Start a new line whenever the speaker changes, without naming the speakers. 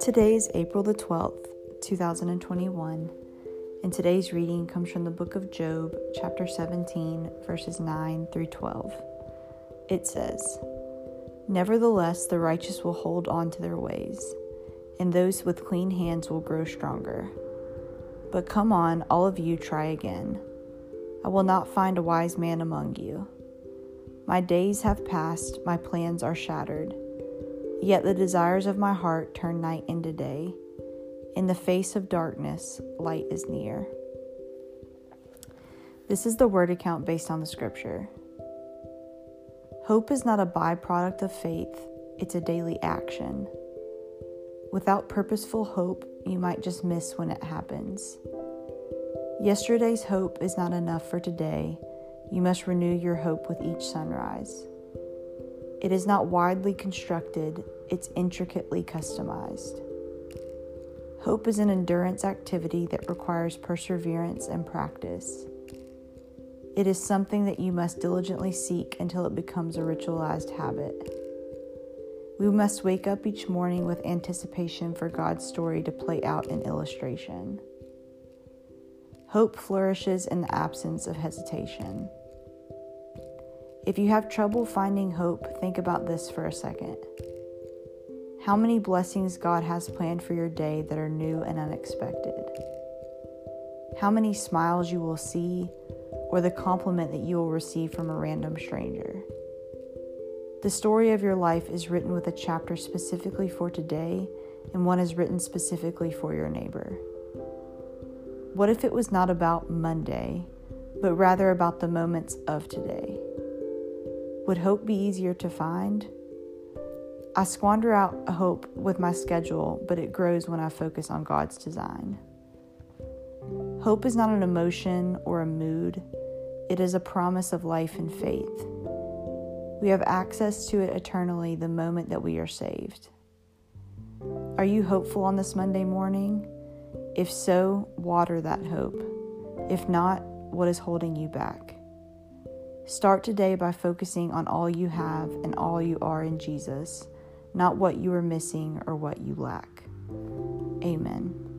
Today is April the 12th, 2021, and today's reading comes from the book of Job, chapter 17, verses 9 through 12. It says, Nevertheless, the righteous will hold on to their ways, and those with clean hands will grow stronger. But come on, all of you, try again. I will not find a wise man among you. My days have passed, my plans are shattered. Yet the desires of my heart turn night into day. In the face of darkness, light is near. This is the word account based on the scripture. Hope is not a byproduct of faith, it's a daily action. Without purposeful hope, you might just miss when it happens. Yesterday's hope is not enough for today. You must renew your hope with each sunrise. It is not widely constructed, it's intricately customized. Hope is an endurance activity that requires perseverance and practice. It is something that you must diligently seek until it becomes a ritualized habit. We must wake up each morning with anticipation for God's story to play out in illustration. Hope flourishes in the absence of hesitation. If you have trouble finding hope, think about this for a second. How many blessings God has planned for your day that are new and unexpected? How many smiles you will see, or the compliment that you will receive from a random stranger? The story of your life is written with a chapter specifically for today, and one is written specifically for your neighbor. What if it was not about Monday, but rather about the moments of today? Would hope be easier to find? I squander out hope with my schedule, but it grows when I focus on God's design. Hope is not an emotion or a mood, it is a promise of life and faith. We have access to it eternally the moment that we are saved. Are you hopeful on this Monday morning? If so, water that hope. If not, what is holding you back? Start today by focusing on all you have and all you are in Jesus, not what you are missing or what you lack. Amen.